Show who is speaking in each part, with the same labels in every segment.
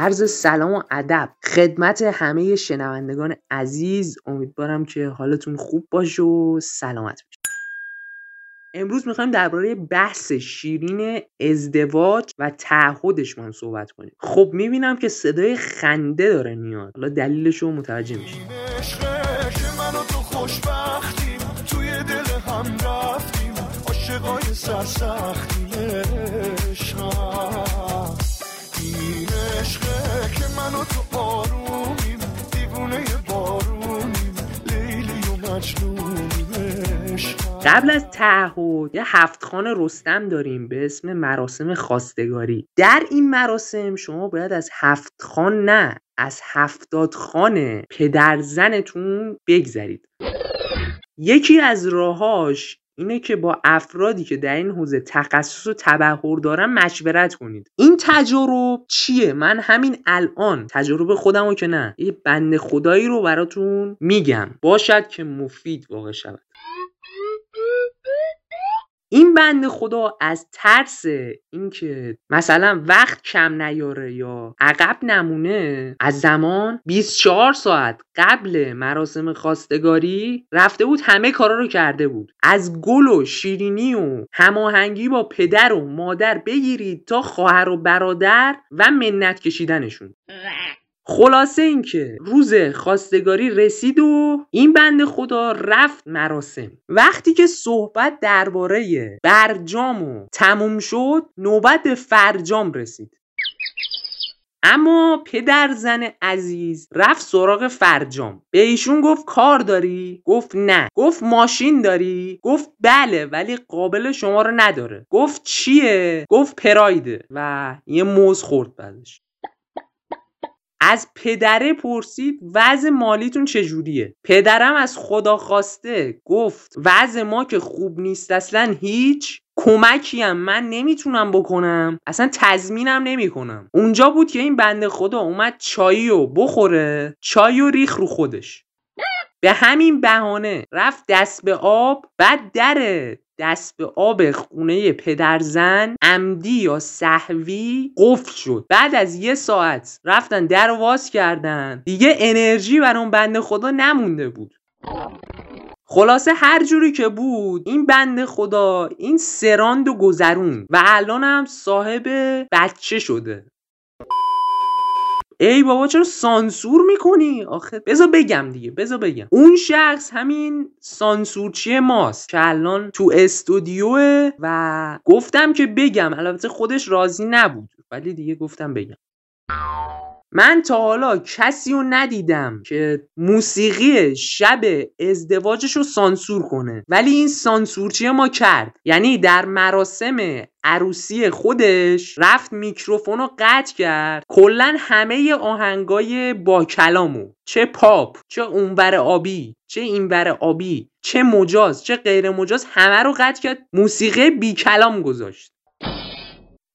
Speaker 1: عرض سلام و ادب. خدمت همه شنوندگان عزیز. امیدوارم که حالتون خوب باشه و سلامت باشه امروز می‌خوایم درباره بحث شیرین ازدواج و تعهدش ما صحبت کنیم. خب می‌بینم که صدای خنده داره میاد. حالا دلیلش رو متوجه میشیم. توی دل هم رفتیم. عاشقای قبل از تعهد یه هفت خان رستم داریم به اسم مراسم خواستگاری. در این مراسم شما باید از هفت خان نه از هفتاد خان پدر زنتون بگذرید. یکی از راهاش اینه که با افرادی که در این حوزه تخصص و تبهر دارن مشورت کنید. این تجارب چیه؟ من همین الان تجربه خودم که نه یه بند خدایی رو براتون میگم. باشد که مفید واقع شود. این بند خدا از ترس اینکه مثلا وقت کم نیاره یا عقب نمونه از زمان 24 ساعت قبل مراسم خواستگاری رفته بود همه کارا رو کرده بود. از گل و شیرینی و هماهنگی با پدر و مادر بگیرید تا خواهر و برادر و منت کشیدنشون. خلاصه اینکه روز خواستگاری رسید و این بند خدا رفت مراسم. وقتی که صحبت درباره برجام و تموم شد نوبت فرجام رسید. اما پدر زن عزیز رفت سراغ فرجام. به ایشون گفت کار داری؟ گفت نه. گفت ماشین داری؟ گفت بله ولی قابل شما رو نداره. گفت چیه؟ گفت پرایده و یه موز خورد بعدش. از پدره پرسید وضع مالیتون چجوریه؟ پدرم از خدا خواسته گفت وضع ما که خوب نیست اصلا هیچ کمکی هم من نمی‌تونم بکنم اصلا تضمینم نمی‌کنم. اونجا بود که این بنده خدا اومد چایی رو بخوره چای و ریخ رو خودش. به همین بهانه رفت دست به آب بعد در دست به آب خونه پدرزن عمدی یا صحوی قفل شد. بعد از یه ساعت رفتن در واز کردن. دیگه انرژی بر اون بنده خدا نمونده بود. خلاصه هر جوری که بود این بنده خدا این سراند و گذرون. و الان هم صاحب بچه شده. ای بابا چرا سانسور می‌کنی؟ آخه بذار بگم دیگه بذار بگم. اون شخص همین سانسورچی ماست. که الان تو استودیوه و گفتم که بگم البته خودش راضی نبود. ولی دیگه گفتم بگم. من تا حالا کسی رو ندیدم که موسیقی شب ازدواجش رو سانسور کنه. ولی این سانسورچی ما کرد. یعنی در مراسم عروسی خودش رفت میکروفون رو قطع کرد. کلا همه آهنگای با کلامو چه پاپ چه اونور آبی چه اینور آبی چه مجاز چه غیر مجاز همه رو قطع کرد. موسیقی بی کلام گذاشت.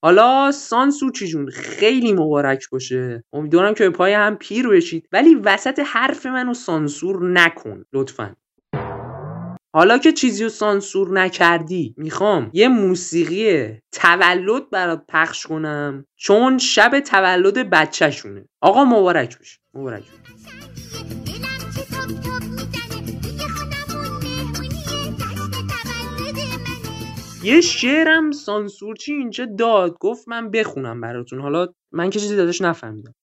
Speaker 1: حالا سانسوچی جون خیلی مبارک باشه. امیدوارم که به پای هم پیر بشید. ولی وسط حرف منو سانسور نکن لطفا. حالا که چیزی رو سانسور نکردی می‌خوام یه موسیقی تولد برات پخش کنم چون شب تولد بچهشونه. آقا مبارک باشه مبارک یه شعرم سانسورچی اینجا داد. گفت من بخونم براتون. حالا من که چیزی دادش نفهمیدم.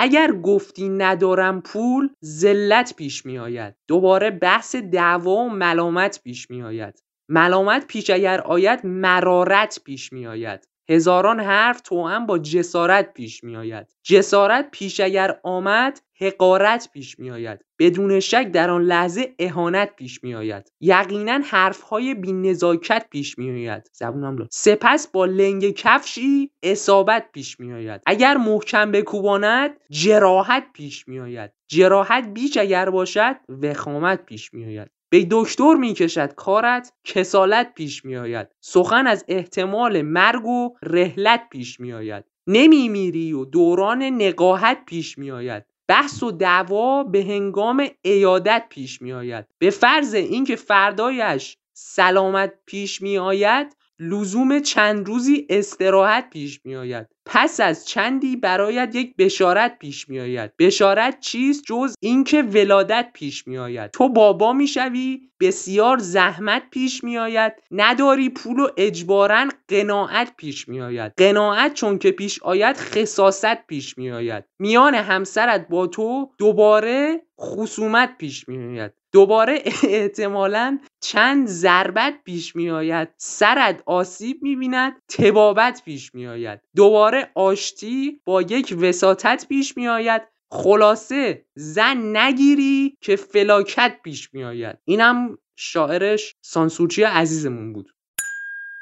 Speaker 1: اگر گفتی ندارم پول ذلت پیش می آید دوباره بحث دعوا و ملامت پیش می آید ملامت پیش اگر آید مرارت پیش می آید هزاران حرف هم با جسارت پیش می آید جسارت پیش اگر آمد حقارت پیش می آید بدون شک در آن لحظه اهانت پیش می آید یقینا حرفهای بی نزاکت پیش می آید زبونم سپس با لنگ کفشی اصابت پیش می آید اگر محکم بکوباند جراحت پیش می آید جراحت بیش اگر باشد وخامت پیش می آید به دکتر می‌کشد کارت کسالت پیش میآید. سخن از احتمال مرگ و رهلت پیش میآید. نمیمیری و دوران نقاهت پیش میآید. بحث و دعوا به هنگام ایادت پیش میآید. به فرض اینکه فردایش سلامت پیش میآید لزوم چند روزی استراحت پیش میآید. پس از چندی برایت یک بشارت پیش میآید. بشارت چیست جز اینکه ولادت پیش میآید. تو بابا می‌شوی بسیار زحمت پیش میآید. نداری پول و اجبارا قناعت پیش میآید. قناعت چون که پیش آید خصاصت پیش میآید. میان همسرت با تو دوباره خصومت پیش میآید. دوباره احتمالا چند ضربت پیش میآید. سرت آسیب می‌بیند تبابت پیش میآید. دوباره آشتی با یک وساطت پیش میآید. خلاصه زن نگیری که فلاکت پیش میآید. اینم شاعرش سانسورچی عزیزمون بود.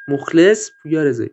Speaker 1: مخلص پویا رضایی.